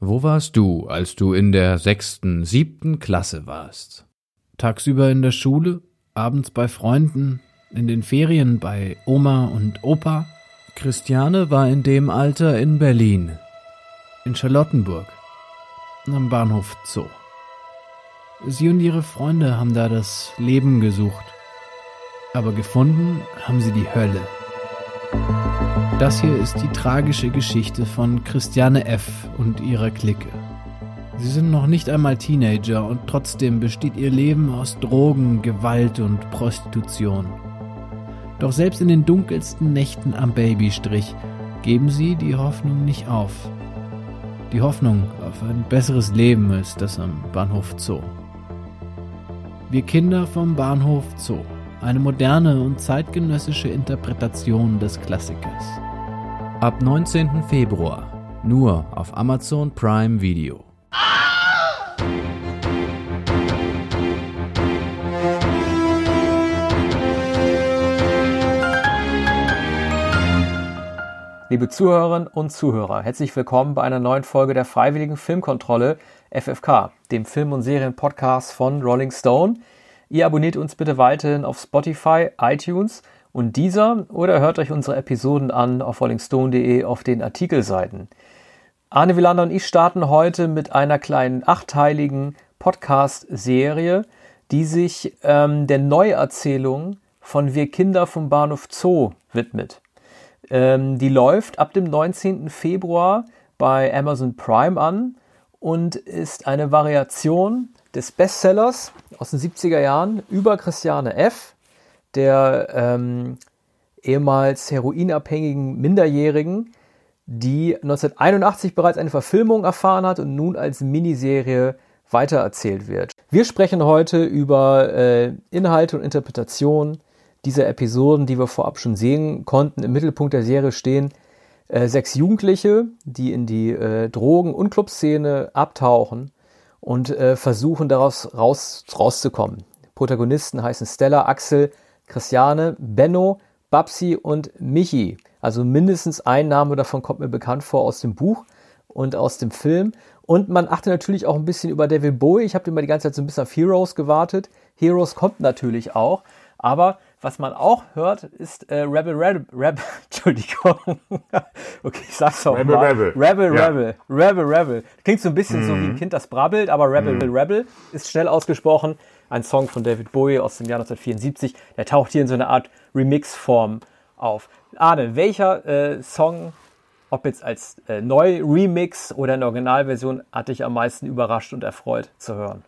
Wo warst du, als du in der sechsten, siebten Klasse warst? Tagsüber in der Schule, abends bei Freunden, in den Ferien bei Oma und Opa? Christiane war in dem Alter in Berlin, in Charlottenburg, am Bahnhof Zoo. Sie und ihre Freunde haben da das Leben gesucht, aber gefunden haben sie die Hölle. Das hier ist die tragische Geschichte von Christiane F. und ihrer Clique. Sie sind noch nicht einmal Teenager und trotzdem besteht ihr Leben aus Drogen, Gewalt und Prostitution. Doch selbst in den dunkelsten Nächten am Babystrich geben sie die Hoffnung nicht auf. Die Hoffnung auf ein besseres Leben als das am Bahnhof Zoo. Wir Kinder vom Bahnhof Zoo. Eine moderne und zeitgenössische Interpretation des Klassikers. Ab 19. Februar nur auf Amazon Prime Video. Liebe Zuhörerinnen und Zuhörer, herzlich willkommen bei einer neuen Folge der Freiwilligen Filmkontrolle FFK, dem Film- und Serienpodcast von Rolling Stone. Ihr abonniert uns bitte weiterhin auf Spotify, iTunes und dieser oder hört euch unsere Episoden an auf rollingstone.de auf den Artikelseiten. Arne Wielander und ich starten heute mit einer kleinen achteiligen Podcast-Serie, die sich ähm, der Neuerzählung von Wir Kinder vom Bahnhof Zoo widmet. Ähm, die läuft ab dem 19. Februar bei Amazon Prime an und ist eine Variation des Bestsellers aus den 70er Jahren über Christiane F., der ähm, ehemals heroinabhängigen Minderjährigen, die 1981 bereits eine Verfilmung erfahren hat und nun als Miniserie weitererzählt wird. Wir sprechen heute über äh, Inhalte und Interpretation dieser Episoden, die wir vorab schon sehen konnten. Im Mittelpunkt der Serie stehen äh, sechs Jugendliche, die in die äh, Drogen- und Clubszene abtauchen und äh, versuchen daraus raus, rauszukommen. Protagonisten heißen Stella, Axel, Christiane, Benno, Babsi und Michi. Also mindestens ein Name davon kommt mir bekannt vor aus dem Buch und aus dem Film. Und man achtet natürlich auch ein bisschen über David Bowie. Ich habe immer die ganze Zeit so ein bisschen auf Heroes gewartet. Heroes kommt natürlich auch. Aber was man auch hört, ist äh, Rebel Rebel Rebel. Entschuldigung. okay, ich sag's auch Rebel, mal. Rebel. Rebel Ja. Rebel. Rebel Rebel. Klingt so ein bisschen so wie ein Kind, das brabbelt, aber Rebel Rebel Rebel ist schnell ausgesprochen. Ein Song von David Bowie aus dem Jahr 1974. Der taucht hier in so einer Art Remix-Form auf. Arne, welcher äh, Song, ob jetzt als äh, Neu-Remix oder in der Originalversion, hat dich am meisten überrascht und erfreut zu hören?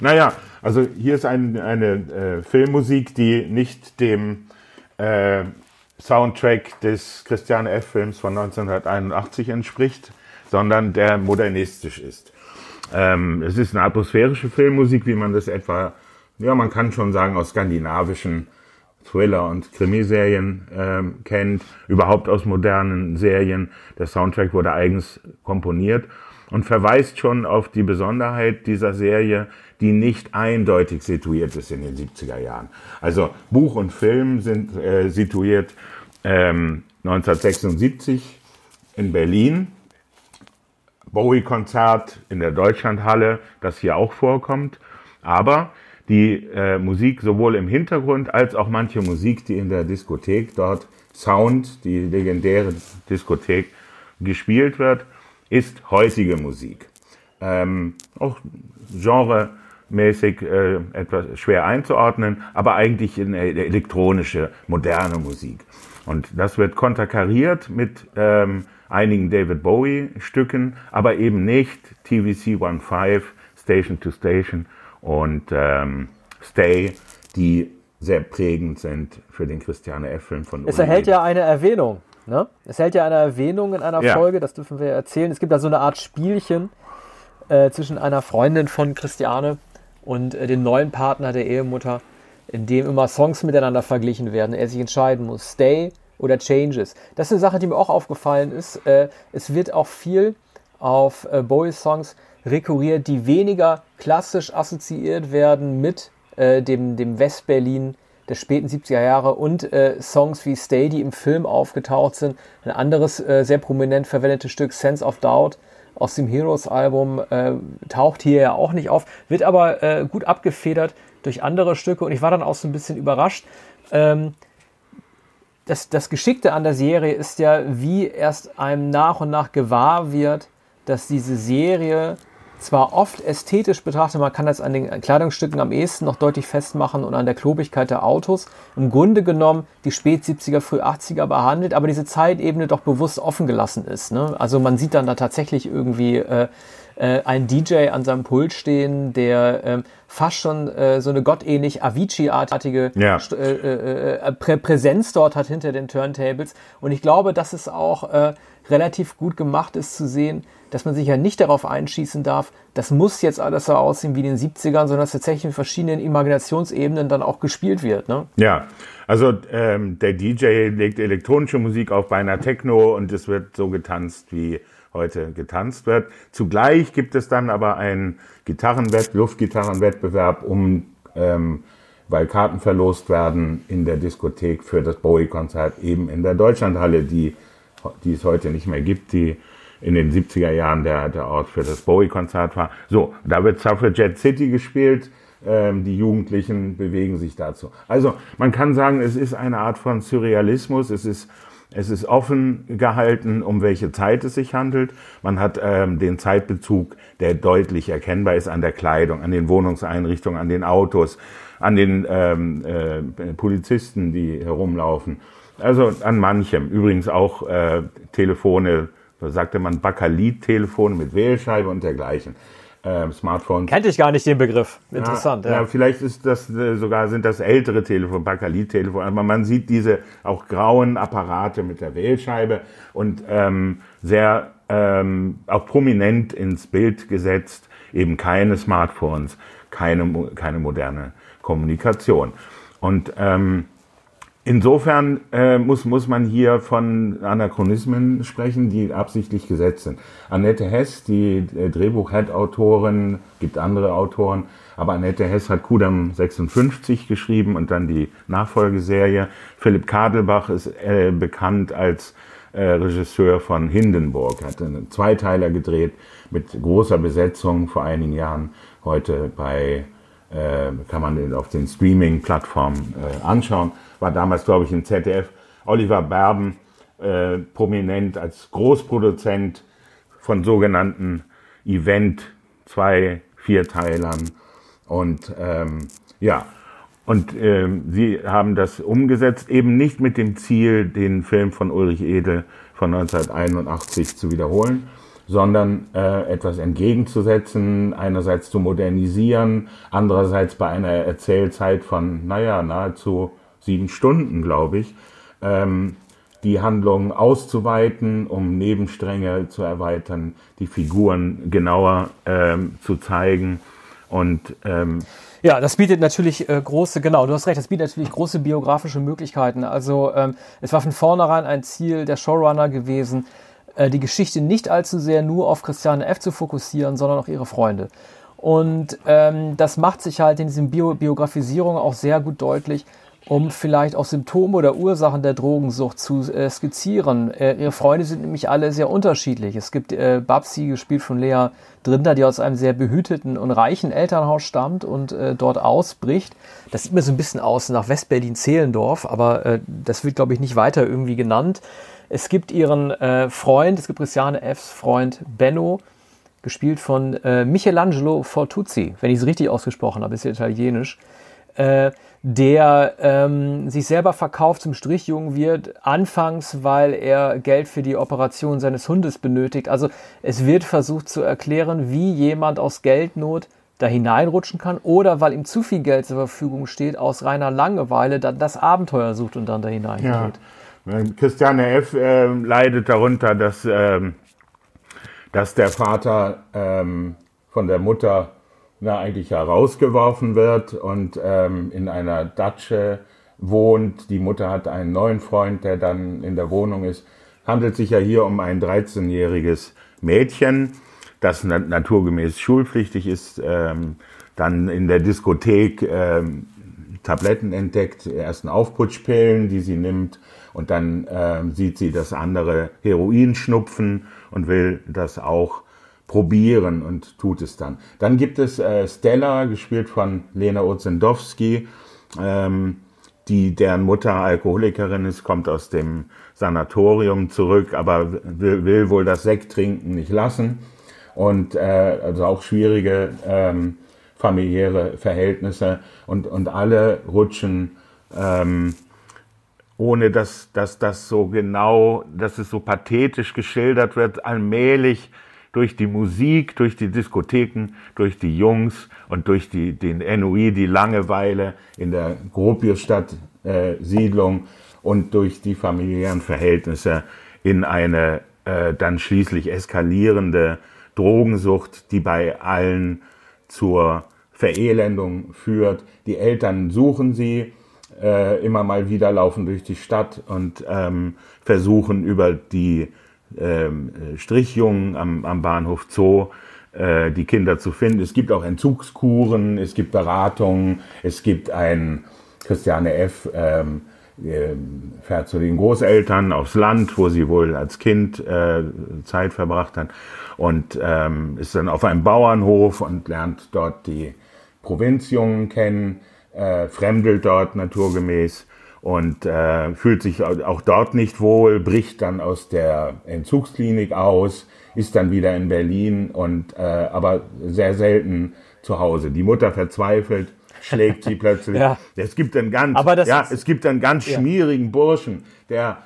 Naja, also hier ist ein, eine äh, Filmmusik, die nicht dem äh, Soundtrack des Christiane F-Films von 1981 entspricht, sondern der modernistisch ist. Ähm, es ist eine atmosphärische Filmmusik, wie man das etwa, ja, man kann schon sagen, aus skandinavischen Thriller- und Krimiserien ähm, kennt, überhaupt aus modernen Serien. Der Soundtrack wurde eigens komponiert und verweist schon auf die Besonderheit dieser Serie, die nicht eindeutig situiert ist in den 70er Jahren. Also Buch und Film sind äh, situiert ähm, 1976 in Berlin. Bowie-Konzert in der Deutschlandhalle, das hier auch vorkommt. Aber die äh, Musik sowohl im Hintergrund als auch manche Musik, die in der Diskothek dort Sound, die legendäre Diskothek, gespielt wird, ist heutige Musik. Ähm, auch genremäßig äh, etwas schwer einzuordnen, aber eigentlich in elektronische, moderne Musik. Und das wird konterkariert mit ähm, einigen David Bowie-Stücken, aber eben nicht TVC 15, Station to Station und ähm, Stay, die sehr prägend sind für den Christiane F-Film von Es Uli erhält ja eine Erwähnung. Ne? Es erhält ja eine Erwähnung in einer Ja. Folge, das dürfen wir erzählen. Es gibt da so eine Art Spielchen äh, zwischen einer Freundin von Christiane und äh, dem neuen Partner der Ehemutter, in dem immer Songs miteinander verglichen werden. Er sich entscheiden muss, Stay oder Changes. Das ist eine Sache, die mir auch aufgefallen ist. Äh, es wird auch viel auf äh, Bowie-Songs rekurriert, die weniger klassisch assoziiert werden mit äh, dem, dem West-Berlin der späten 70er Jahre und äh, Songs wie Stay, die im Film aufgetaucht sind. Ein anderes äh, sehr prominent verwendetes Stück, Sense of Doubt aus dem Heroes-Album, äh, taucht hier ja auch nicht auf, wird aber äh, gut abgefedert durch andere Stücke und ich war dann auch so ein bisschen überrascht. Ähm, das, das Geschickte an der Serie ist ja, wie erst einem nach und nach gewahr wird, dass diese Serie zwar oft ästhetisch betrachtet, man kann das an den Kleidungsstücken am ehesten noch deutlich festmachen und an der Klobigkeit der Autos, im Grunde genommen die Spät 70er, Früh 80er behandelt, aber diese Zeitebene doch bewusst offen gelassen ist. Ne? Also man sieht dann da tatsächlich irgendwie äh, äh, einen DJ an seinem Pult stehen, der äh, fast schon äh, so eine gottähnlich Avicii-artige ja. äh, äh, äh, Prä Präsenz dort hat hinter den Turntables. Und ich glaube, dass es auch relativ gut gemacht ist zu sehen, dass man sich ja nicht darauf einschießen darf, das muss jetzt alles so aussehen wie in den 70ern, sondern dass tatsächlich in verschiedenen Imaginationsebenen dann auch gespielt wird. Ne? Ja, also ähm, der DJ legt elektronische Musik auf, beinahe Techno und es wird so getanzt, wie heute getanzt wird. Zugleich gibt es dann aber einen Gitarrenwett, Luftgitarrenwettbewerb, um ähm, weil Karten verlost werden in der Diskothek für das Bowie-Konzert eben in der Deutschlandhalle, die, die es heute nicht mehr gibt, die in den 70er Jahren der, der Ort für das Bowie-Konzert war. So, da wird Suffragette City gespielt. Ähm, die Jugendlichen bewegen sich dazu. Also man kann sagen, es ist eine Art von Surrealismus. Es ist es ist offen gehalten, um welche Zeit es sich handelt. Man hat ähm, den Zeitbezug, der deutlich erkennbar ist an der Kleidung, an den Wohnungseinrichtungen, an den Autos, an den ähm, äh, Polizisten, die herumlaufen. Also an manchem. Übrigens auch äh, Telefone, so sagte man Bakalit-Telefone mit Wählscheibe und dergleichen äh, Smartphones. Kannte ich gar nicht den Begriff. Interessant. Ja, ja. ja vielleicht ist das äh, sogar sind das ältere Telefon, Bakalit-Telefon. Aber man sieht diese auch grauen Apparate mit der Wählscheibe und ähm, sehr ähm, auch prominent ins Bild gesetzt. Eben keine Smartphones, keine keine moderne Kommunikation. Und ähm, Insofern äh, muss, muss man hier von Anachronismen sprechen, die absichtlich gesetzt sind. Annette Hess, die äh, Drehbuch-Head-Autorin, gibt andere Autoren, aber Annette Hess hat Kudam 56 geschrieben und dann die Nachfolgeserie. Philipp Kadelbach ist äh, bekannt als äh, Regisseur von Hindenburg, hat einen Zweiteiler gedreht mit großer Besetzung vor einigen Jahren. Heute bei, äh, kann man auf den Streaming-Plattformen äh, anschauen war damals, glaube ich, im ZDF. Oliver Berben, äh, prominent als Großproduzent von sogenannten Event zwei Vierteilern. Und ähm, ja, und äh, sie haben das umgesetzt, eben nicht mit dem Ziel, den Film von Ulrich Edel von 1981 zu wiederholen, sondern äh, etwas entgegenzusetzen, einerseits zu modernisieren, andererseits bei einer Erzählzeit von, naja, nahezu sieben Stunden, glaube ich, ähm, die Handlung auszuweiten, um Nebenstränge zu erweitern, die Figuren genauer ähm, zu zeigen und ähm, ja, das bietet natürlich äh, große, genau, du hast recht, das bietet natürlich große biografische Möglichkeiten. Also ähm, es war von vornherein ein Ziel der Showrunner gewesen, äh, die Geschichte nicht allzu sehr nur auf Christiane F. zu fokussieren, sondern auch ihre Freunde. Und ähm, das macht sich halt in diesen Bio Biografisierungen auch sehr gut deutlich, um vielleicht auch Symptome oder Ursachen der Drogensucht zu äh, skizzieren. Äh, ihre Freunde sind nämlich alle sehr unterschiedlich. Es gibt äh, Babsi, gespielt von Lea Drinder, die aus einem sehr behüteten und reichen Elternhaus stammt und äh, dort ausbricht. Das sieht mir so ein bisschen aus nach Westberlin-Zehlendorf, aber äh, das wird, glaube ich, nicht weiter irgendwie genannt. Es gibt ihren äh, Freund, es gibt Christiane Fs Freund Benno, gespielt von äh, Michelangelo Fortuzzi, wenn ich es richtig ausgesprochen habe, ist ja italienisch. Der ähm, sich selber verkauft, zum Strichjungen wird, anfangs, weil er Geld für die Operation seines Hundes benötigt. Also es wird versucht zu erklären, wie jemand aus Geldnot da hineinrutschen kann oder weil ihm zu viel Geld zur Verfügung steht, aus reiner Langeweile dann das Abenteuer sucht und dann da hineingeht. Ja. Christiane F. Äh, leidet darunter, dass, ähm, dass der Vater ähm, von der Mutter na, eigentlich herausgeworfen wird und ähm, in einer Datsche wohnt. Die Mutter hat einen neuen Freund, der dann in der Wohnung ist. Handelt sich ja hier um ein 13-jähriges Mädchen, das naturgemäß schulpflichtig ist, ähm, dann in der Diskothek ähm, Tabletten entdeckt, ersten Aufputschpillen, die sie nimmt und dann ähm, sieht sie das andere Heroin schnupfen und will das auch probieren und tut es dann. Dann gibt es äh, Stella, gespielt von Lena Ozendowski, ähm, die deren Mutter Alkoholikerin ist, kommt aus dem Sanatorium zurück, aber will, will wohl das Sekt trinken nicht lassen und äh, also auch schwierige ähm, familiäre Verhältnisse und, und alle rutschen ähm, ohne dass, dass das so genau, dass es so pathetisch geschildert wird, allmählich durch die Musik, durch die Diskotheken, durch die Jungs und durch die, den NUI, die Langeweile in der Gropiusstadt-Siedlung äh, und durch die familiären Verhältnisse in eine äh, dann schließlich eskalierende Drogensucht, die bei allen zur Verelendung führt. Die Eltern suchen sie, äh, immer mal wieder laufen durch die Stadt und ähm, versuchen über die Strichjungen am, am Bahnhof Zoo äh, die Kinder zu finden. Es gibt auch Entzugskuren, es gibt Beratungen, es gibt ein Christiane F. Ähm, äh, fährt zu den Großeltern aufs Land, wo sie wohl als Kind äh, Zeit verbracht hat und ähm, ist dann auf einem Bauernhof und lernt dort die Provinzjungen kennen, äh, fremdelt dort naturgemäß und äh, fühlt sich auch dort nicht wohl, bricht dann aus der Entzugsklinik aus, ist dann wieder in Berlin und äh, aber sehr selten zu Hause. Die Mutter verzweifelt, schlägt sie plötzlich. ja. Es gibt einen ganz, ja, es gibt einen ganz ja. schmierigen Burschen, der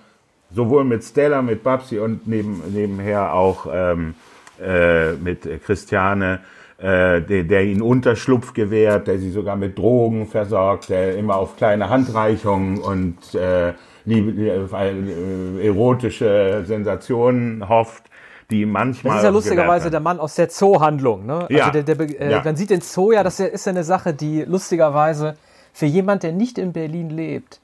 sowohl mit Stella, mit Babsi und neben, nebenher auch ähm, äh, mit Christiane äh, der, der ihnen Unterschlupf gewährt, der sie sogar mit Drogen versorgt, der immer auf kleine Handreichungen und äh, liebe, äh, erotische Sensationen hofft die manchmal. Das ist ja lustigerweise der Mann aus der Zoohandlung. Ne? Also ja. der, der, äh, ja. Man sieht den Zoo ja, das ist ja eine Sache, die lustigerweise für jemand, der nicht in Berlin lebt,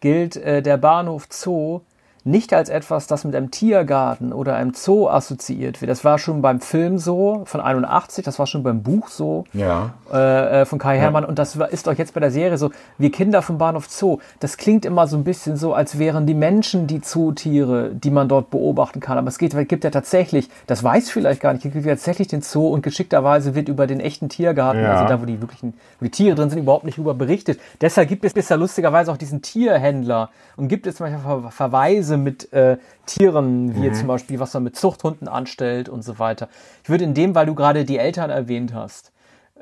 gilt äh, der Bahnhof Zoo nicht als etwas, das mit einem Tiergarten oder einem Zoo assoziiert wird. Das war schon beim Film so von 81, das war schon beim Buch so ja. äh, äh von Kai Hermann ja. und das ist auch jetzt bei der Serie so. Wir Kinder vom Bahnhof Zoo, das klingt immer so ein bisschen so, als wären die Menschen die Zootiere, die man dort beobachten kann. Aber es geht, gibt ja tatsächlich, das weiß vielleicht gar nicht, es gibt ja tatsächlich den Zoo und geschickterweise wird über den echten Tiergarten, ja. also da, wo die wirklichen, wo die Tiere drin sind, überhaupt nicht über berichtet. Deshalb gibt es bisher lustigerweise auch diesen Tierhändler und gibt es manchmal Verweise Weise mit äh, Tieren, wie mhm. zum Beispiel, was man mit Zuchthunden anstellt und so weiter. Ich würde in dem, weil du gerade die Eltern erwähnt hast,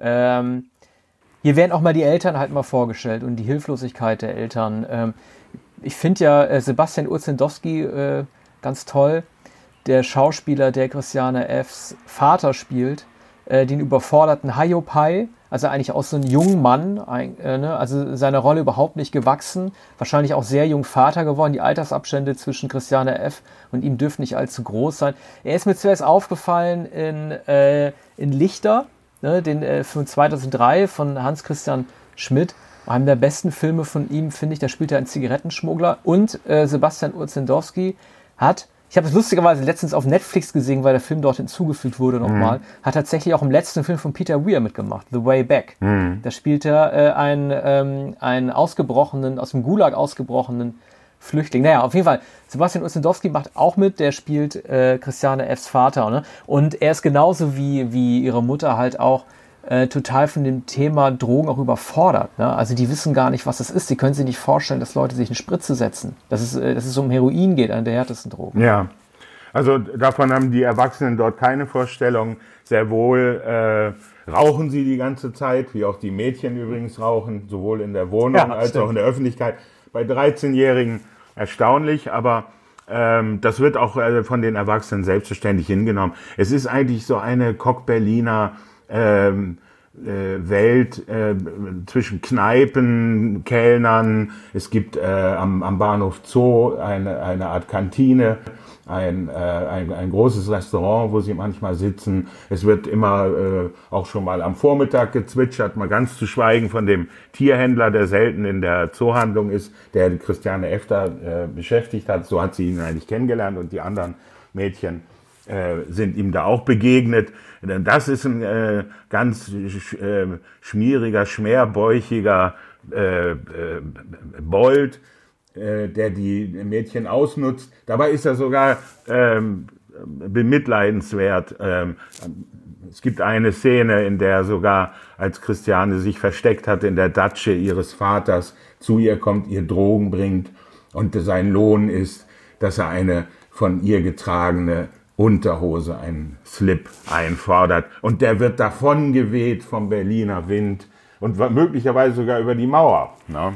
ähm, hier werden auch mal die Eltern halt mal vorgestellt und die Hilflosigkeit der Eltern. Ähm, ich finde ja äh, Sebastian Urzendowski äh, ganz toll. Der Schauspieler, der Christiane Fs Vater spielt, äh, den überforderten Hayopai, also eigentlich auch so ein junger Mann, äh, ne, also seiner Rolle überhaupt nicht gewachsen, wahrscheinlich auch sehr jung Vater geworden. Die Altersabstände zwischen Christiane F. und ihm dürfen nicht allzu groß sein. Er ist mir zuerst aufgefallen in, äh, in Lichter, ne, den äh, von 2003 von Hans Christian Schmidt. Einem der besten Filme von ihm, finde ich, da spielt er einen Zigarettenschmuggler. Und äh, Sebastian Urzendowski hat ich habe es lustigerweise letztens auf Netflix gesehen, weil der Film dort hinzugefügt wurde nochmal. Mhm. Hat tatsächlich auch im letzten Film von Peter Weir mitgemacht, The Way Back. Mhm. Da spielt er äh, einen, ähm, einen ausgebrochenen, aus dem Gulag ausgebrochenen Flüchtling. Naja, auf jeden Fall, Sebastian Ossendowski macht auch mit, der spielt äh, Christiane Fs Vater. Ne? Und er ist genauso wie, wie ihre Mutter halt auch äh, total von dem Thema Drogen auch überfordert. Ne? Also die wissen gar nicht, was das ist. Sie können sich nicht vorstellen, dass Leute sich eine Spritze setzen. Dass es, äh, dass es um Heroin geht, eine der härtesten Drogen. Ja, also davon haben die Erwachsenen dort keine Vorstellung. Sehr wohl äh, rauchen sie die ganze Zeit, wie auch die Mädchen übrigens rauchen, sowohl in der Wohnung ja, als stimmt. auch in der Öffentlichkeit. Bei 13-Jährigen erstaunlich, aber ähm, das wird auch äh, von den Erwachsenen selbstverständlich hingenommen. Es ist eigentlich so eine Cock-Berliner ähm, äh, Welt äh, zwischen Kneipen, Kellnern. Es gibt äh, am, am Bahnhof Zoo eine, eine Art Kantine, ein, äh, ein, ein großes Restaurant, wo sie manchmal sitzen. Es wird immer äh, auch schon mal am Vormittag gezwitschert, mal ganz zu schweigen von dem Tierhändler, der selten in der Zoohandlung ist, der Christiane Efter äh, beschäftigt hat. So hat sie ihn eigentlich kennengelernt und die anderen Mädchen äh, sind ihm da auch begegnet. Das ist ein äh, ganz äh, schmieriger, schmerbäuchiger äh, äh, Bold, äh, der die Mädchen ausnutzt. Dabei ist er sogar ähm, bemitleidenswert. Ähm, es gibt eine Szene, in der sogar, als Christiane sich versteckt hat in der Datsche ihres Vaters, zu ihr kommt, ihr Drogen bringt und sein Lohn ist, dass er eine von ihr getragene Unterhose, einen Slip einfordert. Und der wird davon geweht vom Berliner Wind und möglicherweise sogar über die Mauer. Ne?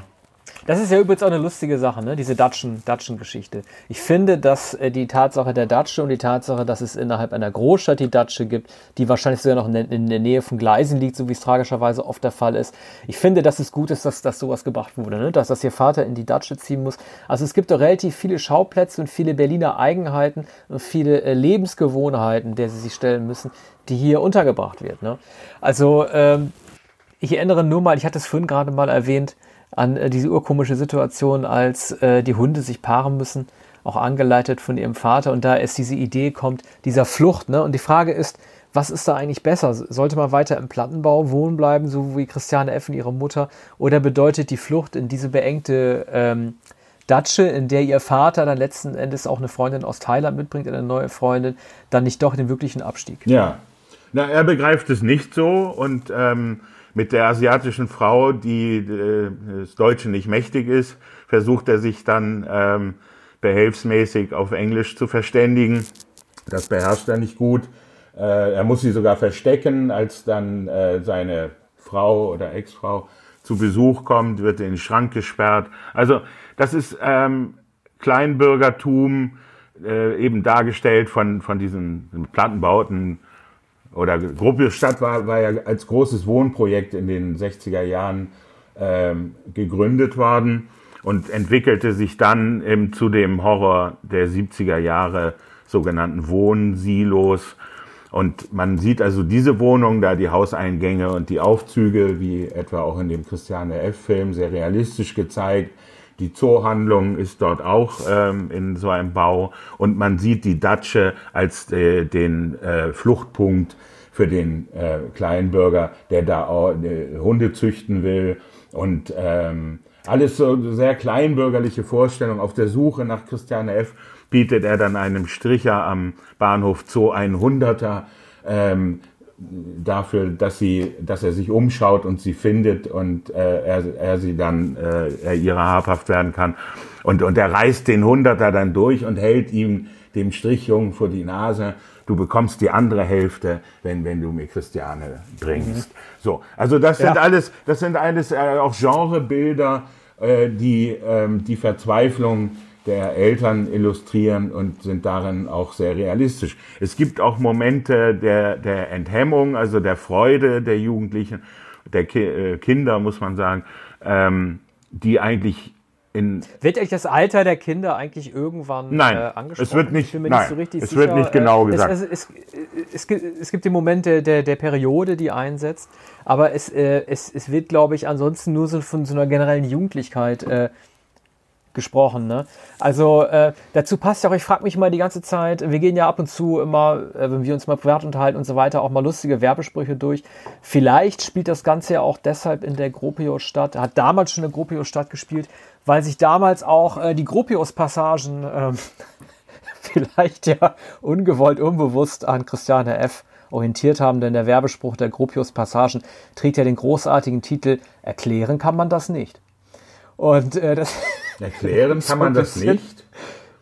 Das ist ja übrigens auch eine lustige Sache, ne? diese Datschen-Geschichte. ich finde, dass äh, die Tatsache der Datsche und die Tatsache, dass es innerhalb einer Großstadt die Datsche gibt, die wahrscheinlich sogar noch in der, in der Nähe von Gleisen liegt, so wie es tragischerweise oft der Fall ist. Ich finde, dass es gut ist, dass, dass sowas gebracht wurde, ne? dass, dass ihr Vater in die Datsche ziehen muss. Also es gibt doch relativ viele Schauplätze und viele Berliner Eigenheiten und viele äh, Lebensgewohnheiten, der sie sich stellen müssen, die hier untergebracht wird. Ne? Also ähm, ich erinnere nur mal, ich hatte es vorhin gerade mal erwähnt, an äh, diese urkomische Situation, als äh, die Hunde sich paaren müssen, auch angeleitet von ihrem Vater und da es diese Idee kommt, dieser Flucht. Ne? Und die Frage ist, was ist da eigentlich besser? Sollte man weiter im Plattenbau wohnen bleiben, so wie Christiane und ihre Mutter? Oder bedeutet die Flucht in diese beengte ähm, Datsche, in der ihr Vater dann letzten Endes auch eine Freundin aus Thailand mitbringt, eine neue Freundin, dann nicht doch den wirklichen Abstieg? Ja, na, er begreift es nicht so und ähm, mit der asiatischen Frau, die äh, das Deutsche nicht mächtig ist, versucht er sich dann ähm, behelfsmäßig auf Englisch zu verständigen. Das beherrscht er nicht gut. Äh, er muss sie sogar verstecken, als dann äh, seine Frau oder Ex-Frau zu Besuch kommt, wird in den Schrank gesperrt. Also das ist ähm, Kleinbürgertum, äh, eben dargestellt von, von diesen Plattenbauten, oder Gropiusstadt war, war ja als großes Wohnprojekt in den 60er Jahren ähm, gegründet worden und entwickelte sich dann eben zu dem Horror der 70er Jahre, sogenannten Wohnsilos. Und man sieht also diese Wohnung, da die Hauseingänge und die Aufzüge, wie etwa auch in dem Christiane F-Film, sehr realistisch gezeigt. Die Zoohandlung ist dort auch ähm, in so einem Bau und man sieht die Datsche als äh, den äh, Fluchtpunkt für den äh, Kleinbürger, der da auch, äh, Hunde züchten will und ähm, alles so sehr kleinbürgerliche Vorstellungen. Auf der Suche nach Christiane F. bietet er dann einem Stricher am Bahnhof Zoo einen Hunderter. Ähm, dafür, dass sie, dass er sich umschaut und sie findet und äh, er, er sie dann äh, er ihrer habhaft werden kann. Und, und er reißt den Hunderter dann durch und hält ihm dem Strichjungen vor die Nase. Du bekommst die andere Hälfte, wenn, wenn du mir Christiane bringst. Mhm. So, also das sind ja. alles, das sind alles äh, auch Genrebilder, äh, die ähm, die Verzweiflung der Eltern illustrieren und sind darin auch sehr realistisch. Es gibt auch Momente der, der Enthemmung, also der Freude der Jugendlichen, der Ki äh, Kinder, muss man sagen, ähm, die eigentlich in wird euch das Alter der Kinder eigentlich irgendwann nein, äh, angesprochen? Es wird nicht, nein, nicht so es sicher. wird nicht genau gesagt. Es, es, es, es, gibt die Momente der, der Periode, die einsetzt, aber es, äh, es, es wird, glaube ich, ansonsten nur so von so einer generellen Jugendlichkeit äh, gesprochen. Ne? Also äh, dazu passt ja auch, ich frage mich mal die ganze Zeit, wir gehen ja ab und zu immer, äh, wenn wir uns mal privat unterhalten und so weiter, auch mal lustige Werbesprüche durch. Vielleicht spielt das Ganze ja auch deshalb in der Gropius statt, hat damals schon in der Gropius Stadt gespielt, weil sich damals auch äh, die Gropius-Passagen ähm, vielleicht ja ungewollt, unbewusst an Christiane F orientiert haben, denn der Werbespruch der Gropius-Passagen trägt ja den großartigen Titel Erklären kann man das nicht. Und äh, das Erklären kann man das nicht.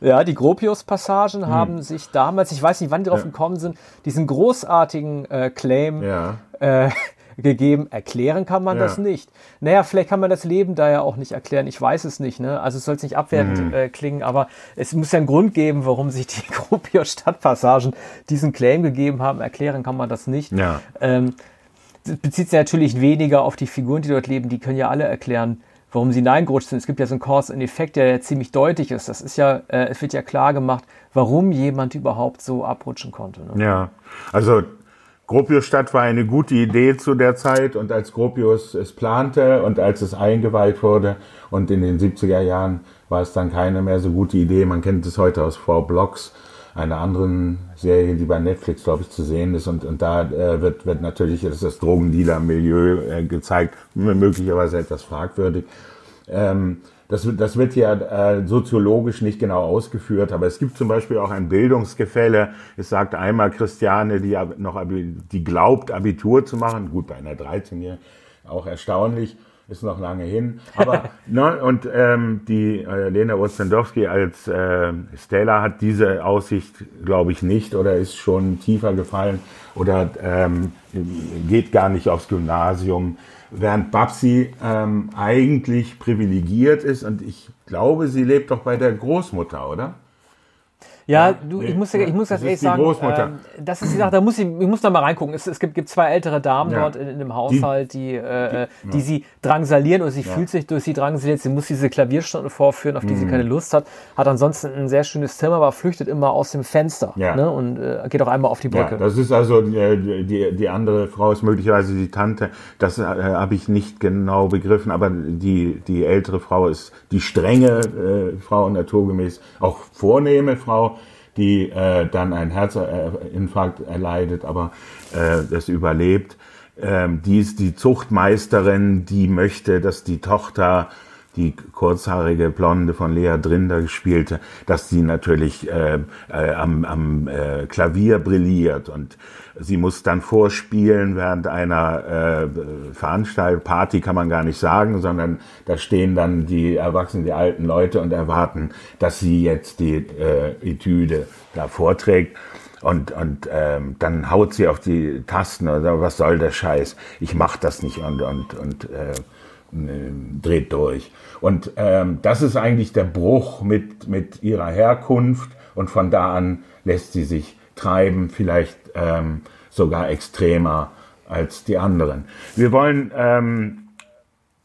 Ja, die Gropius-Passagen hm. haben sich damals, ich weiß nicht, wann die drauf ja. gekommen sind, diesen großartigen äh, Claim ja. äh, gegeben. Erklären kann man ja. das nicht. Naja, vielleicht kann man das Leben da ja auch nicht erklären. Ich weiß es nicht. Ne? Also es soll es nicht abwertend hm. äh, klingen, aber es muss ja einen Grund geben, warum sich die Gropius-Stadtpassagen diesen Claim gegeben haben. Erklären kann man das nicht. Ja. Ähm, bezieht sich natürlich weniger auf die Figuren, die dort leben. Die können ja alle erklären, warum sie hineingerutscht sind. Es gibt ja so einen Cause and Effekt, der ja ziemlich deutlich ist. Das ist ja, äh, es wird ja klar gemacht, warum jemand überhaupt so abrutschen konnte. Ne? Ja, also Gropiusstadt war eine gute Idee zu der Zeit und als Gropius es plante und als es eingeweiht wurde und in den 70er Jahren war es dann keine mehr so gute Idee. Man kennt es heute aus Four Blocks, einer anderen Serie, die bei Netflix, glaube ich, zu sehen ist. Und, und da äh, wird, wird natürlich das, das Drogendealer-Milieu äh, gezeigt, möglicherweise etwas fragwürdig. Ähm, das, das wird ja äh, soziologisch nicht genau ausgeführt, aber es gibt zum Beispiel auch ein Bildungsgefälle. Es sagt einmal Christiane, die noch die glaubt, Abitur zu machen. Gut, bei einer 13-Jährigen auch erstaunlich, ist noch lange hin. Aber ne, und ähm, die äh, Lena Ostrendowski als äh, Stella hat diese Aussicht, glaube ich, nicht oder ist schon tiefer gefallen oder ähm, geht gar nicht aufs Gymnasium während Babsi ähm, eigentlich privilegiert ist und ich glaube, sie lebt doch bei der Großmutter, oder? Ja, du, ich muss, ich muss das, das ehrlich sagen, Großmutter. äh, das ist die Sache, da muss ich, ich muss da mal reingucken. Es, es gibt, gibt zwei ältere Damen ja. dort in, in, dem Haushalt, die, die, äh, die, die sie drangsalieren und sie ja. fühlt sich durch sie drangsaliert. Sie muss diese Klavierstunde vorführen, auf die mhm. sie keine Lust hat. Hat ansonsten ein sehr schönes Zimmer, aber flüchtet immer aus dem Fenster ja. ne? und äh, geht auch einmal auf die Brücke. Ja, das ist also, die, die, die andere Frau ist möglicherweise die Tante. Das äh, habe ich nicht genau begriffen, aber die, die ältere Frau ist die strenge äh, Frau naturgemäß, auch vornehme Frau die äh, dann einen Herzinfarkt erleidet, aber äh, das überlebt. Ähm, die ist die Zuchtmeisterin, die möchte, dass die Tochter die kurzhaarige Blonde von Lea Drinder gespielte, dass sie natürlich äh, äh, am, am äh, Klavier brilliert und sie muss dann vorspielen während einer äh, Veranstaltung, Party kann man gar nicht sagen, sondern da stehen dann die Erwachsenen, die alten Leute und erwarten, dass sie jetzt die äh, Etüde da vorträgt. Und, und ähm, dann haut sie auf die Tasten oder was soll der Scheiß? Ich mach das nicht und, und, und äh, dreht durch. Und ähm, das ist eigentlich der Bruch mit, mit ihrer Herkunft und von da an lässt sie sich treiben, vielleicht ähm, sogar extremer als die anderen. Wir wollen, ähm,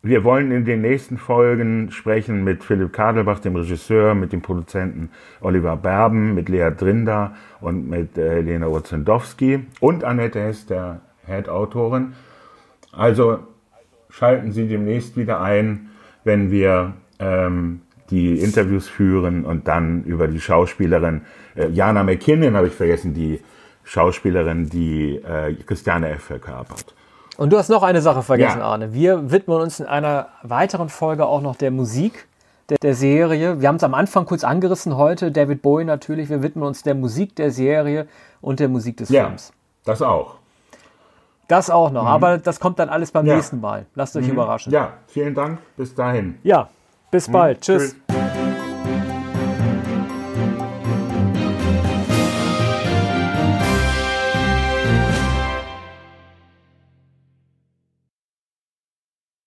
wir wollen in den nächsten Folgen sprechen mit Philipp Kadelbach, dem Regisseur, mit dem Produzenten Oliver Berben, mit Lea Drinder und mit äh, Lena Urzendowski und Annette Hess, der Head-Autorin. Also schalten Sie demnächst wieder ein, wenn wir ähm, die Interviews führen und dann über die Schauspielerin äh, Jana McKinnon, habe ich vergessen, die Schauspielerin, die äh, Christiane F. verkörpert. Und du hast noch eine Sache vergessen, ja. Arne. Wir widmen uns in einer weiteren Folge auch noch der Musik der, der Serie. Wir haben es am Anfang kurz angerissen heute, David Bowie natürlich. Wir widmen uns der Musik der Serie und der Musik des ja, Films. Das auch. Das auch noch, mhm. aber das kommt dann alles beim ja. nächsten Mal. Lasst euch mhm. überraschen. Ja, vielen Dank. Bis dahin. Ja, bis bald. Mhm. Tschüss. Tschüss.